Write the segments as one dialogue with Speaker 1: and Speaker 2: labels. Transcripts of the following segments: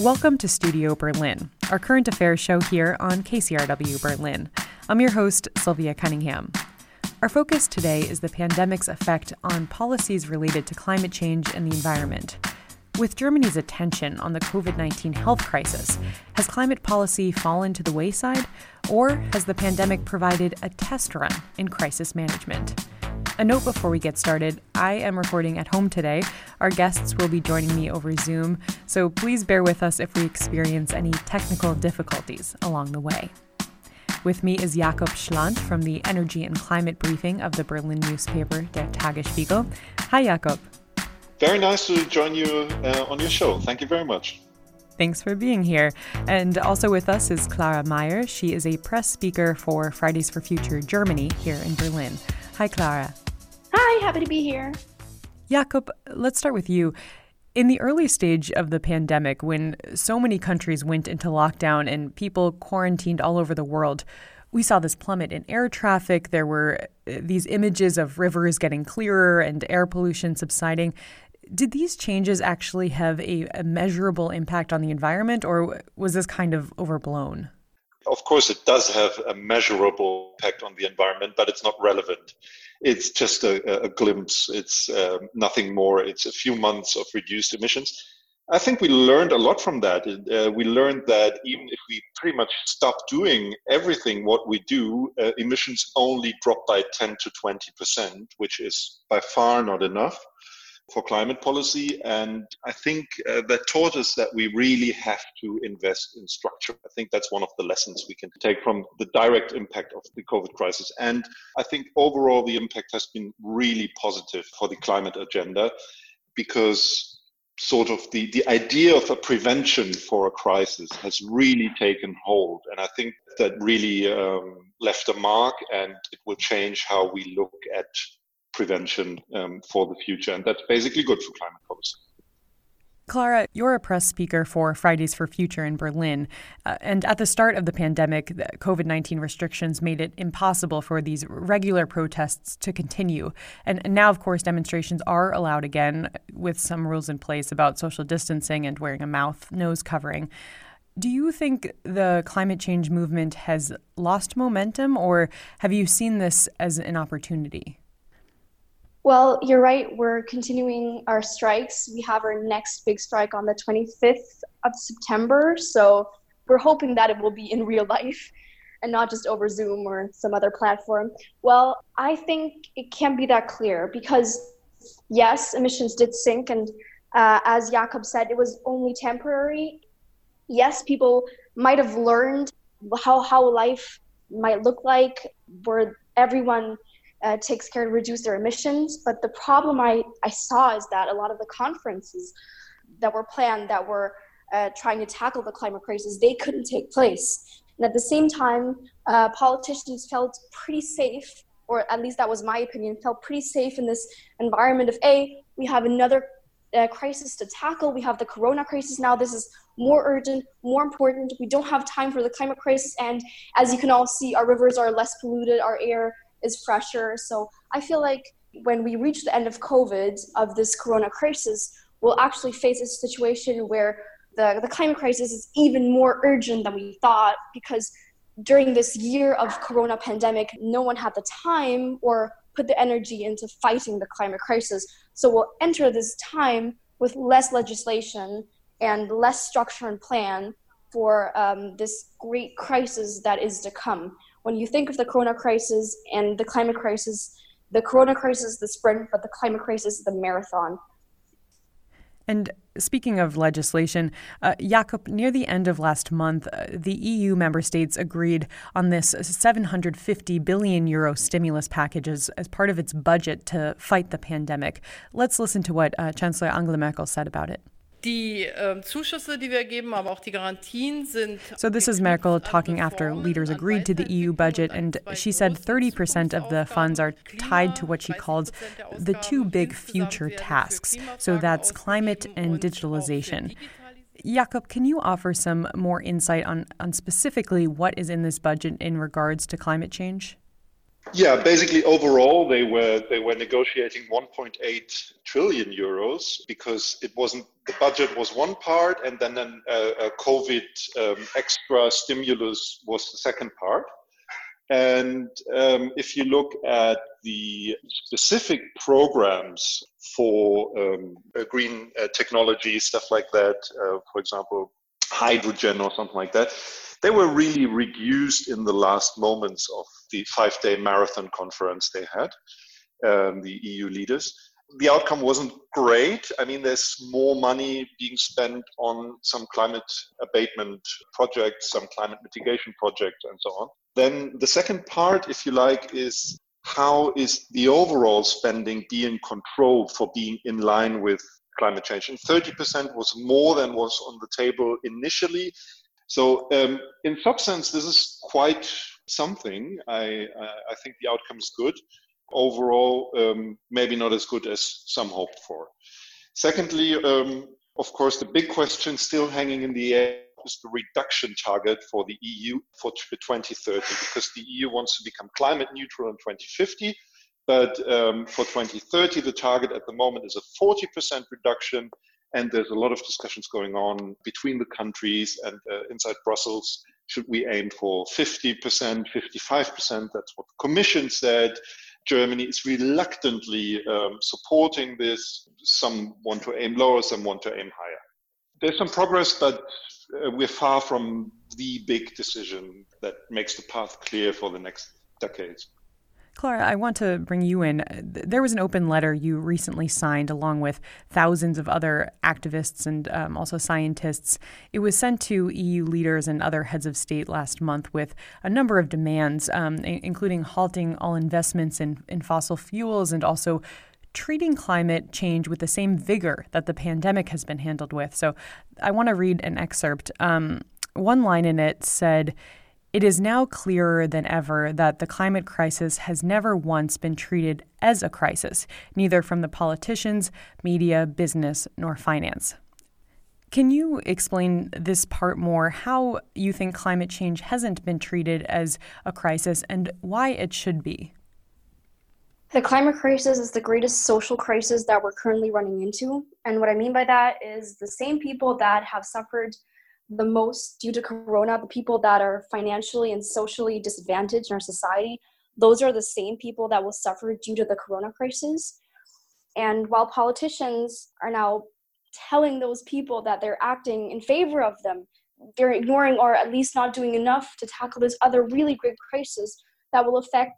Speaker 1: Welcome to Studio Berlin, our current affairs show here on KCRW Berlin. I'm your host, Sylvia Cunningham. Our focus today is the pandemic's effect on policies related to climate change and the environment. With Germany's attention on the COVID 19 health crisis, has climate policy fallen to the wayside, or has the pandemic provided a test run in crisis management? A note before we get started I am recording at home today. Our guests will be joining me over Zoom, so please bear with us if we experience any technical difficulties along the way. With me is Jakob Schlandt from the Energy and Climate Briefing of the Berlin newspaper Der Tagesspiegel. Hi, Jakob.
Speaker 2: Very nice to join you uh, on your show. Thank you very much.
Speaker 1: Thanks for being here. And also with us is Clara Mayer. She is a press speaker for Fridays for Future Germany here in Berlin. Hi, Clara.
Speaker 3: Hi, happy to be here.
Speaker 1: Jakob, let's start with you. In the early stage of the pandemic, when so many countries went into lockdown and people quarantined all over the world, we saw this plummet in air traffic. There were uh, these images of rivers getting clearer and air pollution subsiding. Did these changes actually have a, a measurable impact on the environment, or was this kind of overblown?
Speaker 2: Of course, it does have a measurable impact on the environment, but it's not relevant it's just a, a glimpse. It's um, nothing more. It's a few months of reduced emissions. I think we learned a lot from that. Uh, we learned that even if we pretty much stop doing everything what we do, uh, emissions only drop by 10 to 20 percent, which is by far not enough for climate policy. And I think uh, that taught us that we really have to invest in structure. I think that's one of the lessons we can take from the direct impact of the COVID crisis. And I think overall, the impact has been really positive for the climate agenda because sort of the, the idea of a prevention for a crisis has really taken hold. And I think that really um, left a mark and it will change how we look at prevention um, for the future. And that's basically good for climate policy.
Speaker 1: Clara, you're a press speaker for Fridays for Future in Berlin. Uh, and at the start of the pandemic, the COVID 19 restrictions made it impossible for these regular protests to continue. And now, of course, demonstrations are allowed again with some rules in place about social distancing and wearing a mouth nose covering. Do you think the climate change movement has lost momentum, or have you seen this as an opportunity?
Speaker 3: Well, you're right. We're continuing our strikes. We have our next big strike on the 25th of September. So we're hoping that it will be in real life and not just over Zoom or some other platform. Well, I think it can't be that clear because, yes, emissions did sink. And uh, as Jakob said, it was only temporary. Yes, people might have learned how, how life might look like, where everyone uh, takes care to reduce their emissions. But the problem I, I saw is that a lot of the conferences that were planned that were uh, trying to tackle the climate crisis, they couldn't take place. And at the same time, uh, politicians felt pretty safe, or at least that was my opinion, felt pretty safe in this environment of A, we have another uh, crisis to tackle. We have the corona crisis now. This is more urgent, more important. We don't have time for the climate crisis. And as you can all see, our rivers are less polluted, our air is fresher. So I feel like when we reach the end of COVID, of this corona crisis, we'll actually face a situation where the, the climate crisis is even more urgent than we thought because during this year of corona pandemic, no one had the time or put the energy into fighting the climate crisis. So we'll enter this time with less legislation and less structure and plan for um, this great crisis that is to come when you think of the corona crisis and the climate crisis, the corona crisis is the sprint, but the climate crisis is the marathon.
Speaker 1: And speaking of legislation, uh, Jakob, near the end of last month, uh, the EU member states agreed on this 750 billion euro stimulus package as, as part of its budget to fight the pandemic. Let's listen to what uh, Chancellor Angela Merkel said about it.
Speaker 4: Die ähm, Zuschüsse, die wir geben, aber auch die Garantien sind.
Speaker 1: So, this is Merkel talking after leaders agreed to the EU budget, and she said 30% of the funds are tied to what she calls the two big future tasks. So, that's climate and digitalization. Jakob, can you offer some more insight on, on specifically what is in this budget in regards to climate change?
Speaker 2: Yeah, basically overall they were they were negotiating 1.8 trillion euros because it wasn't the budget was one part and then a, a COVID um, extra stimulus was the second part. And um, if you look at the specific programs for um, green uh, technology, stuff like that, uh, for example, hydrogen or something like that, they were really reduced in the last moments of the five day marathon conference they had, um, the EU leaders. The outcome wasn't great. I mean, there's more money being spent on some climate abatement projects, some climate mitigation projects, and so on. Then the second part, if you like, is how is the overall spending being controlled for being in line with climate change? And 30% was more than was on the table initially. So, um, in substance, this is quite something. I, I think the outcome is good. Overall, um, maybe not as good as some hoped for. Secondly, um, of course, the big question still hanging in the air is the reduction target for the EU for 2030, because the EU wants to become climate neutral in 2050. But um, for 2030, the target at the moment is a 40% reduction and there's a lot of discussions going on between the countries and uh, inside Brussels. Should we aim for 50%, 55%? That's what the Commission said. Germany is reluctantly um, supporting this. Some want to aim lower, some want to aim higher. There's some progress, but uh, we're far from the big decision that makes the path clear for the next decades.
Speaker 1: Clara, I want to bring you in. There was an open letter you recently signed along with thousands of other activists and um, also scientists. It was sent to EU leaders and other heads of state last month with a number of demands, um, including halting all investments in, in fossil fuels and also treating climate change with the same vigor that the pandemic has been handled with. So I want to read an excerpt. Um, one line in it said, it is now clearer than ever that the climate crisis has never once been treated as a crisis, neither from the politicians, media, business, nor finance. Can you explain this part more? How you think climate change hasn't been treated as a crisis and why it should be?
Speaker 3: The climate crisis is the greatest social crisis that we're currently running into. And what I mean by that is the same people that have suffered the most due to corona the people that are financially and socially disadvantaged in our society those are the same people that will suffer due to the corona crisis. And while politicians are now telling those people that they're acting in favor of them they're ignoring or at least not doing enough to tackle this other really great crisis that will affect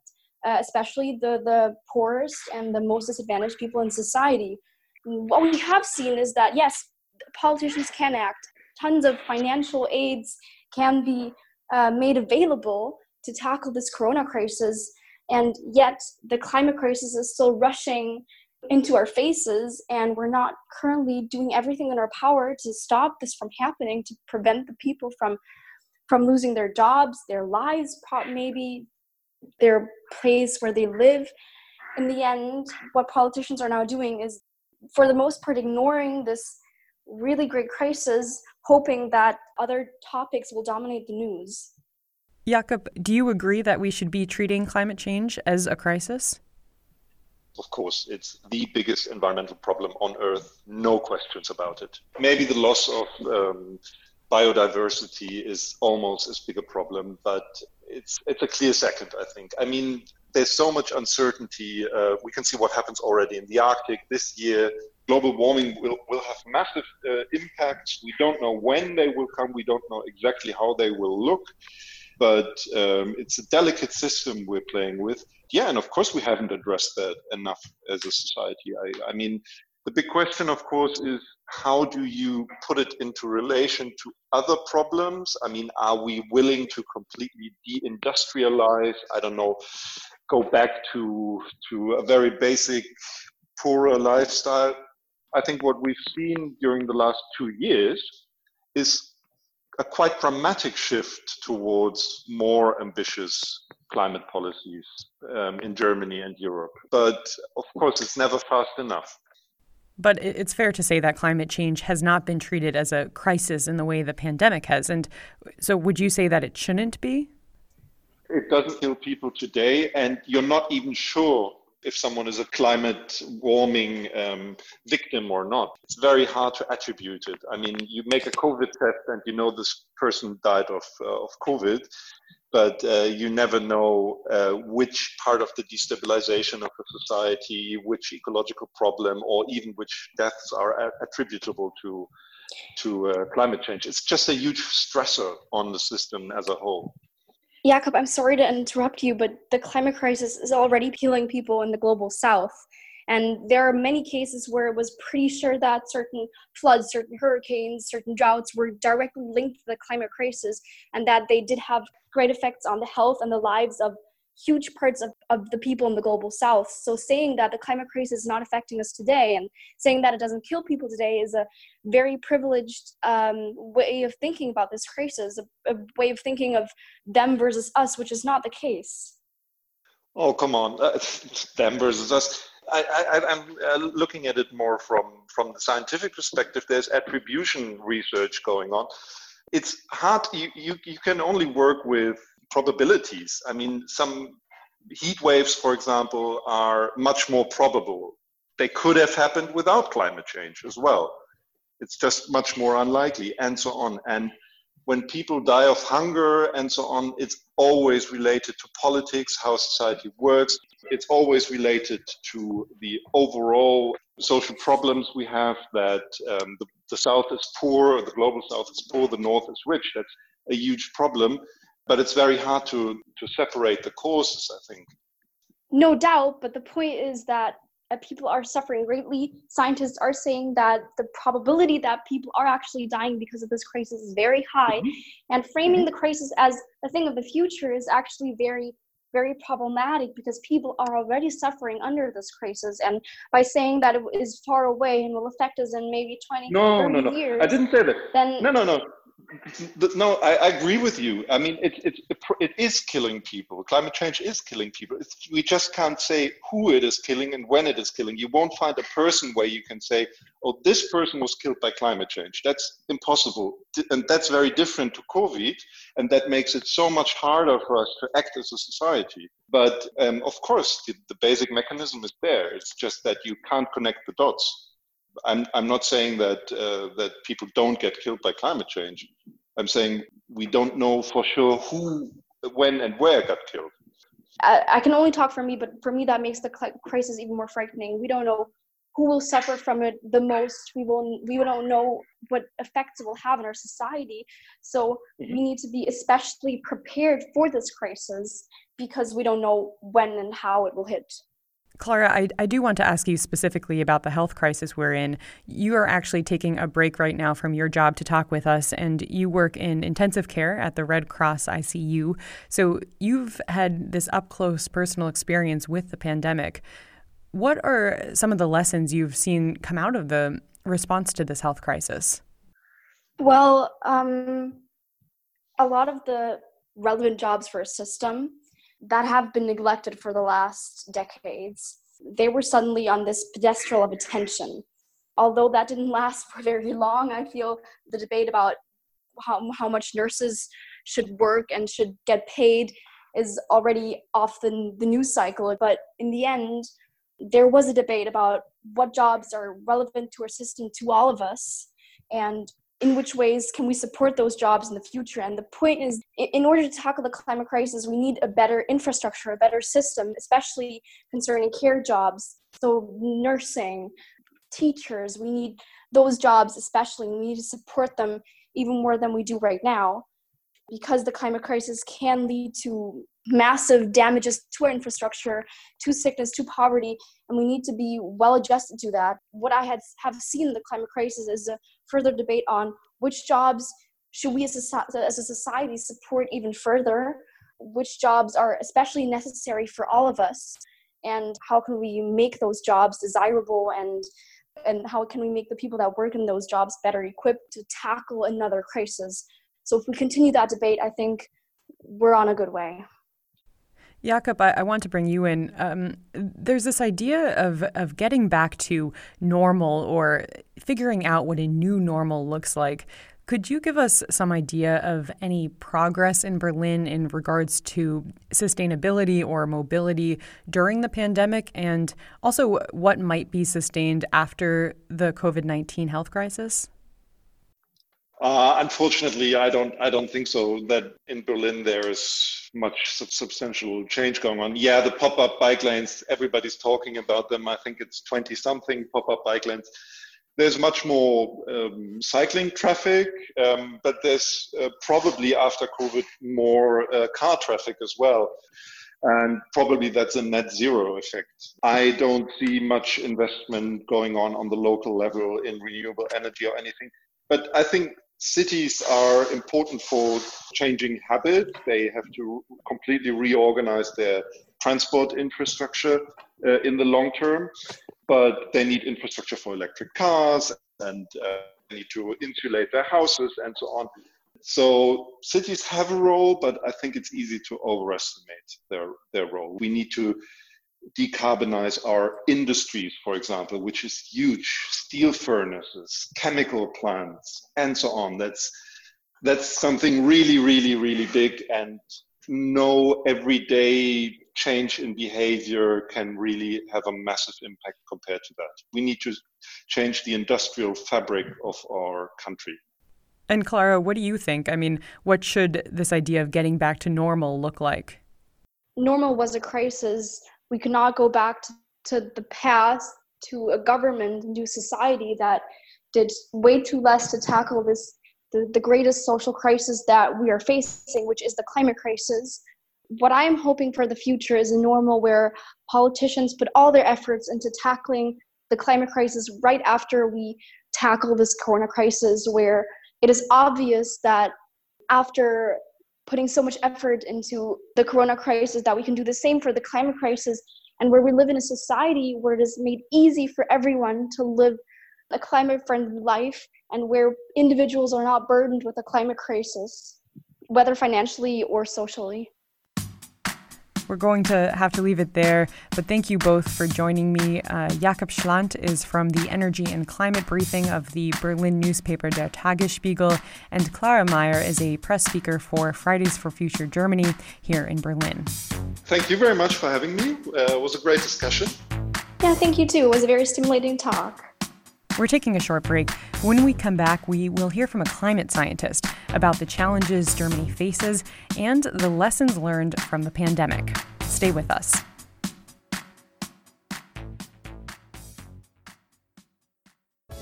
Speaker 3: uh, especially the the poorest and the most disadvantaged people in society. What we have seen is that yes politicians can act tons of financial aids can be uh, made available to tackle this corona crisis. And yet the climate crisis is still rushing into our faces and we're not currently doing everything in our power to stop this from happening to prevent the people from from losing their jobs their lives maybe their place where they live. In the end what politicians are now doing is for the most part ignoring this really great crisis hoping that other topics will dominate the news.
Speaker 1: Jakob, do you agree that we should be treating climate change as a crisis?
Speaker 2: Of course, it's the biggest environmental problem on Earth, no questions about it. Maybe the loss of um, biodiversity is almost as big a problem, but it's it's a clear second, I think. I mean, there's so much uncertainty. Uh, we can see what happens already in the Arctic this year global warming will, will have massive uh, impacts. We don't know when they will come. We don't know exactly how they will look. But um, it's a delicate system we're playing with. Yeah, and of course we haven't addressed that enough as a society. I, I mean, the big question, of course, is how do you put it into relation to other problems? I mean, are we willing to completely deindustrialize? I don't know, go back to to a very basic poorer lifestyle I think what we've seen during the last two years is a quite dramatic shift towards more ambitious climate policies um, in Germany and Europe. But of course, it's never fast enough.
Speaker 1: But it's fair to say that climate change has not been treated as a crisis in the way the pandemic has. And so, would you say that it shouldn't be?
Speaker 2: it doesn't kill people today, and you're not even sure if someone is a climate warming um, victim or not. It's very hard to attribute it. I mean, you make a COVID test and you know this person died of, uh, of COVID, but uh, you never know uh, which part of the destabilization of a society, which ecological problem, or even which deaths are attributable to to uh, climate change. It's just a huge stressor on the system as a whole.
Speaker 3: Jakob, I'm sorry to interrupt you, but the climate crisis is already killing people in the global south. And there are many cases where it was pretty sure that certain floods, certain hurricanes, certain droughts were directly linked to the climate crisis and that they did have great effects on the health and the lives of huge parts of, of the people in the global south. So saying that the climate crisis is not affecting us today and saying that it doesn't kill people today is a very privileged um, way of thinking about this crisis, a, a way of thinking of them versus us, which is not the case.
Speaker 2: Oh, come on. Uh, them versus us. I, am uh, looking at it more from, from the scientific perspective. There's attribution research going on. It's hard, you, you, you can only work with probabilities. I mean, some heat waves, for example, are much more probable. They could have happened without climate change as well. It's just much more unlikely, and so on. And when people die of hunger and so on, it's always related to politics, how society works. It's always related to the overall social problems we have that um, the, the South is poor, the global South is poor, the North is rich. That's a huge problem but it's very hard to to separate the causes i think.
Speaker 3: No doubt but the point is that uh, people are suffering greatly. Scientists are saying that the probability that people are actually dying because of this crisis is very high. Mm-hmm. and framing mm-hmm. the crisis as a thing of the future is actually very very problematic because people are already suffering under this crisis. And by saying that it is far away and will affect us in maybe 20
Speaker 2: no
Speaker 3: 30
Speaker 2: no. No
Speaker 3: years
Speaker 2: i didn't say that.
Speaker 3: then
Speaker 2: no no no no, I, I, agree with you. I mean, it, it, it is killing people. Climate change is killing people. It's, we just can't say who it is killing and when it is killing. You won't find a person where you can say, oh, this person was killed by climate change. That's impossible. And that's very different to COVID. And that makes it so much harder for us to act as a society. But um, of course, the, the basic mechanism is there. It's just that you can't connect the dots. I'm, I'm not saying that, uh, that people don't get killed by climate change. I'm saying we don't know for sure who, when, and where got killed.
Speaker 3: I, I can only talk for me, but for me, that makes the crisis even more frightening. We don't know who will suffer from it the most. We will we don't know what effects it will have on our society. So mm-hmm. we need to be especially prepared for this crisis because we don't know when and how it will hit.
Speaker 1: Clara, I, I, do want to ask you specifically about the health crisis we're in. You are actually taking a break right now from your job to talk with us, and you work in intensive care at the Red Cross ICU. So you've had this up close personal experience with the pandemic. What are some of the lessons you've seen come out of the response to this health crisis?
Speaker 3: Well, um, a lot of the relevant jobs for a system that have been neglected for the last decades, they were suddenly on this pedestal of attention. Although that didn't last for very long, I feel the debate about how, how much nurses should work and should get paid is already off the, the news cycle. But in the end, there was a debate about what jobs are relevant to our system to all of us and in which ways can we support those jobs in the future? And the point is, in order to tackle the climate crisis, we need a better infrastructure, a better system, especially concerning care jobs. So, nursing, teachers, we need those jobs, especially, we need to support them even more than we do right now because the climate crisis can lead to massive damages to our infrastructure, to sickness, to poverty, and we need to be well adjusted to that. What I had have seen in the climate crisis is a further debate on which jobs should we as a, as a society support even further, which jobs are especially necessary for all of us, and how can we make those jobs desirable and and how can we make the people that work in those jobs better equipped to tackle another crisis so if we continue that debate, I think we're on a good way.
Speaker 1: Jakob, I, I want to bring you in. Um, there's this idea of, of getting back to normal or figuring out what a new normal looks like. Could you give us some idea of any progress in Berlin in regards to sustainability or mobility during the pandemic and also what might be sustained after the COVID 19 health crisis?
Speaker 2: Uh, unfortunately, I don't. I don't think so. That in Berlin there is much substantial change going on. Yeah, the pop-up bike lanes. Everybody's talking about them. I think it's twenty something pop-up bike lanes. There's much more um, cycling traffic, um, but there's uh, probably after COVID more uh, car traffic as well. And probably that's a net zero effect. I don't see much investment going on on the local level in renewable energy or anything. But I think cities are important for changing habit. They have to completely reorganize their transport infrastructure uh, in the long term, but they need infrastructure for electric cars and uh, they need to insulate their houses and so on. So cities have a role, but I think it's easy to overestimate their, their role. We need to decarbonize our industries, for example, which is huge, steel furnaces, chemical plants, and so on. That's that's something really, really, really big, and no everyday change in behavior can really have a massive impact compared to that. We need to change the industrial fabric of our country.
Speaker 1: And Clara, what do you think? I mean, what should this idea of getting back to normal look like?
Speaker 3: Normal was a crisis we cannot go back to, to the past to a government and to society that did way too less to tackle this the, the greatest social crisis that we are facing which is the climate crisis. What i'm hoping for the future is a normal where politicians put all their efforts into tackling the climate crisis right after we tackle this corona crisis where it is obvious that after putting so much effort into the corona crisis that we can do the same for the climate crisis and where we live in a society where it is made easy for everyone to live a climate friendly life and where individuals are not burdened with a climate crisis whether financially or socially
Speaker 1: we're going to have to leave it there, but thank you both for joining me. Uh, Jakob Schlandt is from the Energy and Climate Briefing of the Berlin newspaper Der Tagesspiegel, and Clara Mayer is a press speaker for Fridays for Future Germany here in Berlin.
Speaker 2: Thank you very much for having me. Uh, it was a great discussion.
Speaker 3: Yeah, thank you too. It was a very stimulating talk.
Speaker 1: We're taking a short break. When we come back, we will hear from a climate scientist about the challenges Germany faces and the lessons learned from the pandemic. Stay with us.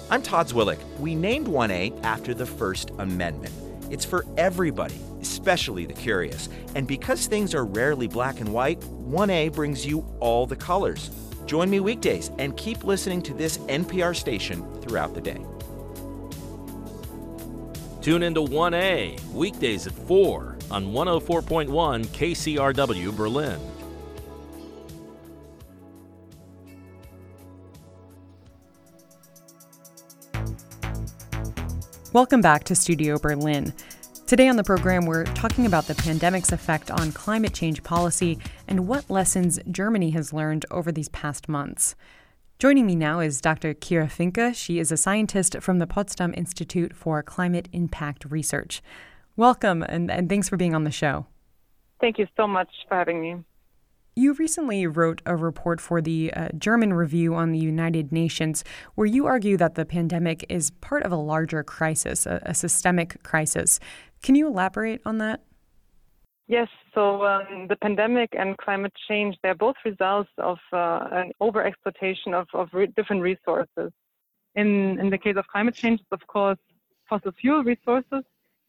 Speaker 5: I'm Todd Zwillich. We named 1A after the First Amendment. It's for everybody, especially the curious. And because things are rarely black and white, 1A brings you all the colors. Join me weekdays and keep listening to this NPR station throughout the day.
Speaker 6: Tune into 1A weekdays at 4 on 104.1 KCRW Berlin.
Speaker 1: Welcome back to Studio Berlin. Today on the program, we're talking about the pandemic's effect on climate change policy and what lessons Germany has learned over these past months. Joining me now is Dr. Kira Vinke. She is a scientist from the Potsdam Institute for Climate Impact Research. Welcome and, and thanks for being on the show.
Speaker 7: Thank you so much for having me.
Speaker 1: You recently wrote a report for the uh, German Review on the United Nations where you argue that the pandemic is part of a larger crisis, a, a systemic crisis. Can you elaborate on that?
Speaker 7: Yes, so um, the pandemic and climate change, they're both results of uh, an overexploitation of, of re- different resources. In, in the case of climate change, it's of course, fossil fuel resources.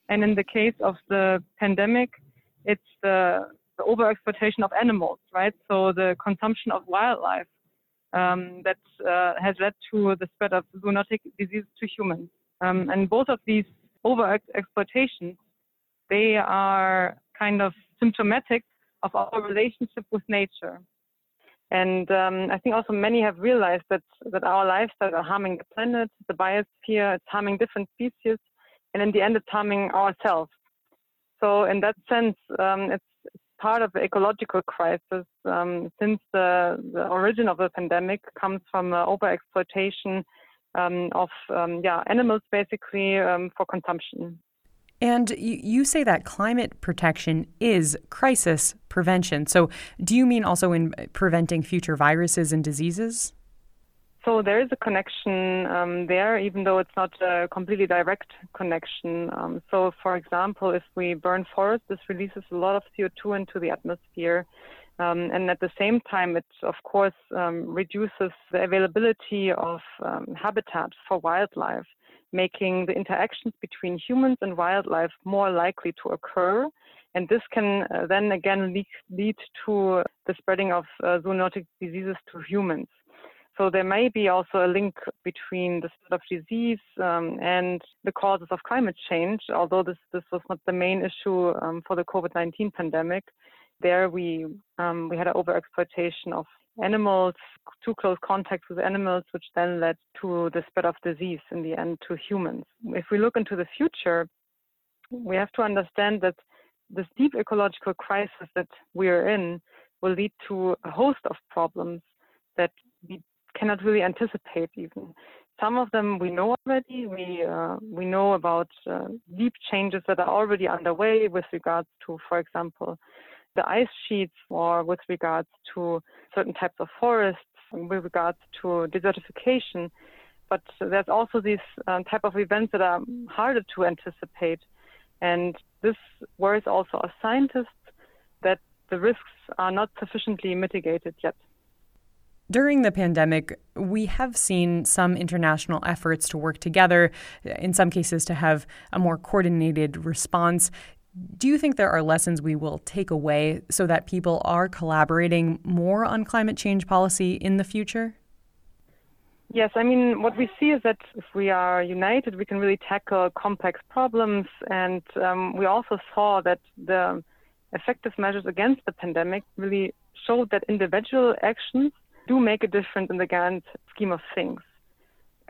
Speaker 7: And in the case of the pandemic, it's the, the overexploitation of animals, right? So the consumption of wildlife um, that uh, has led to the spread of zoonotic diseases to humans. Um, and both of these over exploitation, they are kind of symptomatic of our relationship with nature. And um, I think also many have realized that, that our lifestyle are harming the planet, the biosphere, it's harming different species, and in the end, it's harming ourselves. So, in that sense, um, it's part of the ecological crisis um, since the, the, origin of the pandemic comes from uh, overexploitation um, of um, yeah animals basically um, for consumption.
Speaker 1: And you say that climate protection is crisis prevention. So, do you mean also in preventing future viruses and diseases?
Speaker 7: So there is a connection um, there, even though it's not a completely direct connection. Um, so, for example, if we burn forests, this releases a lot of CO2 into the atmosphere. Um, and at the same time, it of course um, reduces the availability of um, habitat for wildlife, making the interactions between humans and wildlife more likely to occur. And this can uh, then again lead, lead, to the spreading of uh, zoonotic diseases to humans. So there may be also a link between the spread of disease um, and the causes of climate change, although this, this was not the main issue um, for the COVID-19 pandemic. There we, um, we had an overexploitation of animals, too close contact with animals, which then led to the spread of disease in the end to humans. If we look into the future, we have to understand that this deep ecological crisis that we are in will lead to a host of problems that we cannot really anticipate even. Some of them we know already. We uh, we know about uh, deep changes that are already underway with regards to, for example, the ice sheets, or with regards to certain types of forests, with regards to desertification. But there's also these um, type of events that are harder to anticipate, and this worries also our scientists that the risks are not sufficiently mitigated yet.
Speaker 1: During the pandemic, we have seen some international efforts to work together, in some cases, to have a more coordinated response. Do you think there are lessons we will take away so that people are collaborating more on climate change policy in the future?
Speaker 7: Yes, I mean, what we see is that if we are united, we can really tackle complex problems. And um, we also saw that the effective measures against the pandemic really showed that individual actions do make a difference in the grand scheme of things.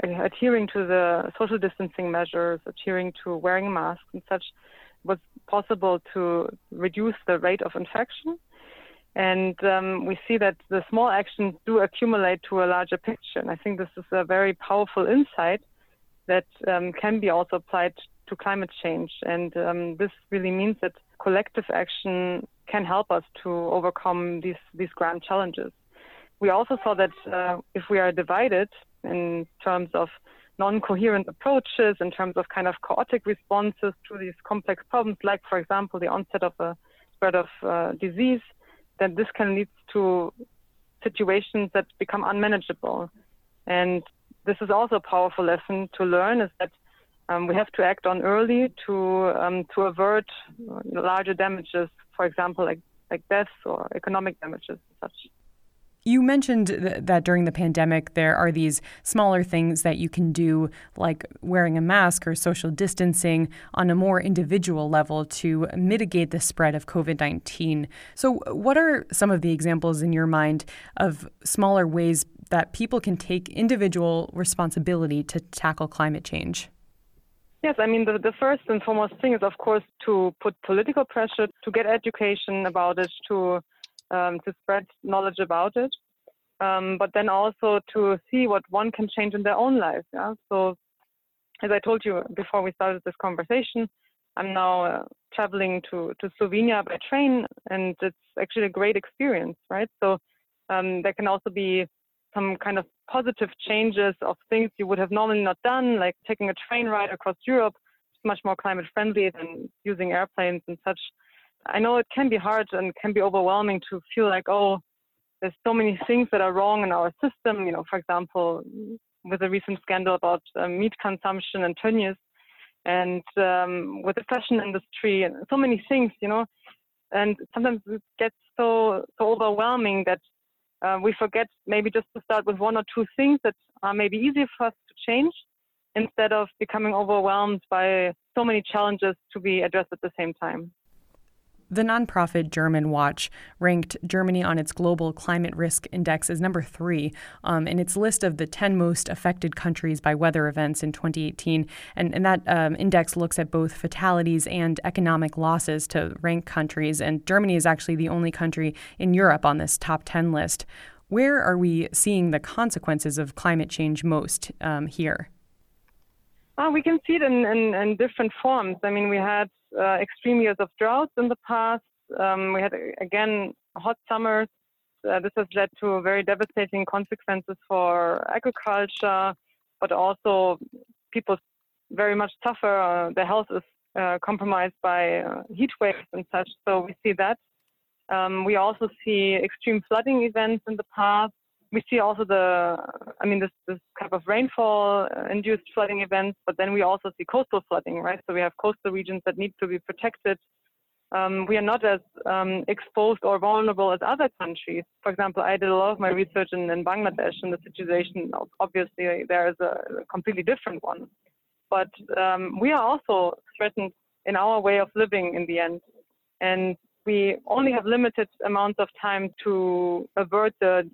Speaker 7: Adhering to the social distancing measures, adhering to wearing masks and such was possible to reduce the rate of infection. And um, we see that the small actions do accumulate to a larger picture. And I think this is a very powerful insight that um, can be also applied to climate change. And um, this really means that collective action can help us to overcome these, these grand challenges we also saw that uh, if we are divided in terms of non-coherent approaches, in terms of kind of chaotic responses to these complex problems, like, for example, the onset of a spread of uh, disease, then this can lead to situations that become unmanageable. And this is also a powerful lesson to learn is that um, we have to act on early to um, to avert larger damages, for example, like like deaths or economic damages and such.
Speaker 1: You mentioned th- that during the pandemic, there are these smaller things that you can do, like wearing a mask or social distancing, on a more individual level to mitigate the spread of COVID 19. So, what are some of the examples in your mind of smaller ways that people can take individual responsibility to tackle climate change?
Speaker 7: Yes, I mean, the, the first and foremost thing is, of course, to put political pressure, to get education about it, to um, to spread knowledge about it, um, but then also to see what one can change in their own life. Yeah? So, as I told you before we started this conversation, I'm now uh, traveling to, to Slovenia by train, and it's actually a great experience, right? So, um, there can also be some kind of positive changes of things you would have normally not done, like taking a train ride across Europe. It's much more climate friendly than using airplanes and such. I know it can be hard and can be overwhelming to feel like, oh, there's so many things that are wrong in our system. You know, for example, with the recent scandal about uh, meat consumption and Tönnies, and um, with the fashion industry and so many things, you know. And sometimes it gets so so overwhelming that uh, we forget maybe just to start with one or two things that are maybe easy for us to change, instead of becoming overwhelmed by so many challenges to be addressed at the same time.
Speaker 1: The nonprofit Germanwatch ranked Germany on its global climate risk index as number three um, in its list of the 10 most affected countries by weather events in 2018. And, and that um, index looks at both fatalities and economic losses to rank countries. And Germany is actually the only country in Europe on this top 10 list. Where are we seeing the consequences of climate change most um, here?
Speaker 7: Uh, we can see it in, in, in, different forms. I mean, we had uh, extreme years of droughts in the past. Um, we had, again, hot summers. Uh, this has led to very devastating consequences for agriculture, but also people very much suffer. Uh, their health is uh, compromised by uh, heat waves and such. So we see that. Um, we also see extreme flooding events in the past. We see also the, I mean, this, this type of rainfall uh, induced flooding events, but then we also see coastal flooding, right? So we have coastal regions that need to be protected. Um, we are not as um, exposed or vulnerable as other countries. For example, I did a lot of my research in, in Bangladesh, and the situation, obviously, there is a, a completely different one. But um, we are also threatened in our way of living in the end. And we only have limited amounts of time to avert the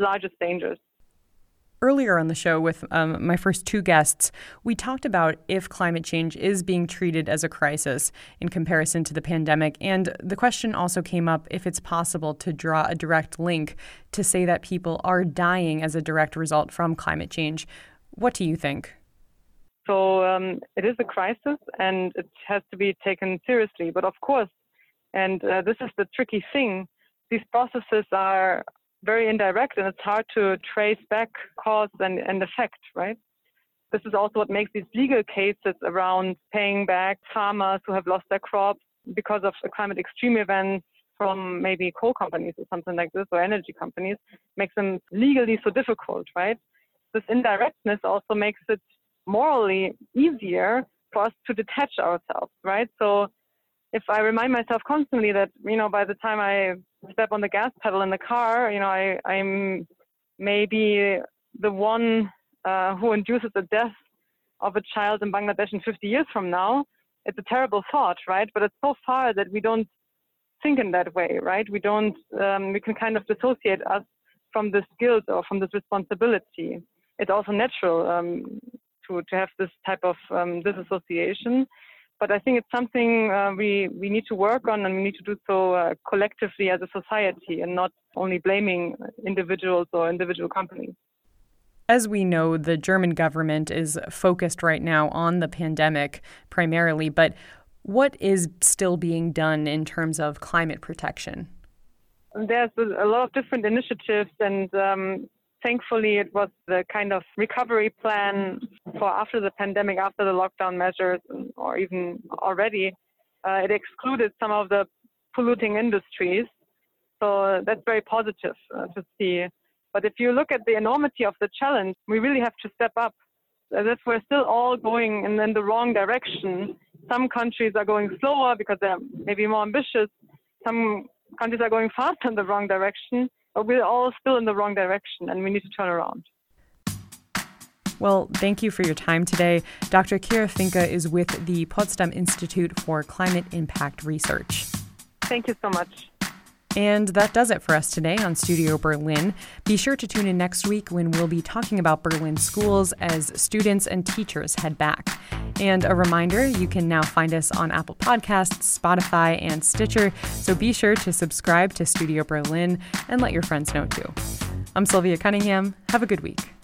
Speaker 7: largest dangers.
Speaker 1: Earlier on the show, with um, my first two guests, we talked about if climate change is being treated as a crisis in comparison to the pandemic. And the question also came up if it's possible to draw a direct link to say that people are dying as a direct result from climate change. What do you think?
Speaker 7: So um, it is a crisis and it has to be taken seriously. But of course, and uh, this is the tricky thing, these processes are very indirect and it's hard to trace back cause and, and effect, right? This is also what makes these legal cases around paying back farmers who have lost their crops because of a climate extreme events from maybe coal companies or something like this or energy companies makes them legally so difficult, right? This indirectness also makes it morally easier for us to detach ourselves, right? So if I remind myself constantly that, you know, by the time I step on the gas pedal in the car, you know, I, I'm maybe the one uh, who induces the death of a child in Bangladesh in 50 years from now, it's a terrible thought, right? But it's so far that we don't think in that way, right? We don't, um, we can kind of dissociate us from this guilt or from this responsibility. It's also natural um, to, to have this type of um, disassociation but I think it's something uh, we we need to work on, and we need to do so uh, collectively as a society, and not only blaming individuals or individual companies.
Speaker 1: As we know, the German government is focused right now on the pandemic primarily, but what is still being done in terms of climate protection?
Speaker 7: There's a lot of different initiatives, and um, Thankfully, it was the kind of recovery plan for after the pandemic, after the lockdown measures, or even already. Uh, it excluded some of the polluting industries. So that's very positive uh, to see. But if you look at the enormity of the challenge, we really have to step up. As if we're still all going in, in the wrong direction. Some countries are going slower because they're maybe more ambitious. Some countries are going faster in the wrong direction but we're all still in the wrong direction and we need to turn around.
Speaker 1: Well, thank you for your time today. Dr. Kira Vinke is with the Potsdam Institute for Climate Impact Research.
Speaker 7: Thank you so much.
Speaker 1: And that does it for us today on Studio Berlin. Be sure to tune in next week when we'll be talking about Berlin schools as students and teachers head back. And a reminder you can now find us on Apple Podcasts, Spotify, and Stitcher, so be sure to subscribe to Studio Berlin and let your friends know too. I'm Sylvia Cunningham. Have a good week.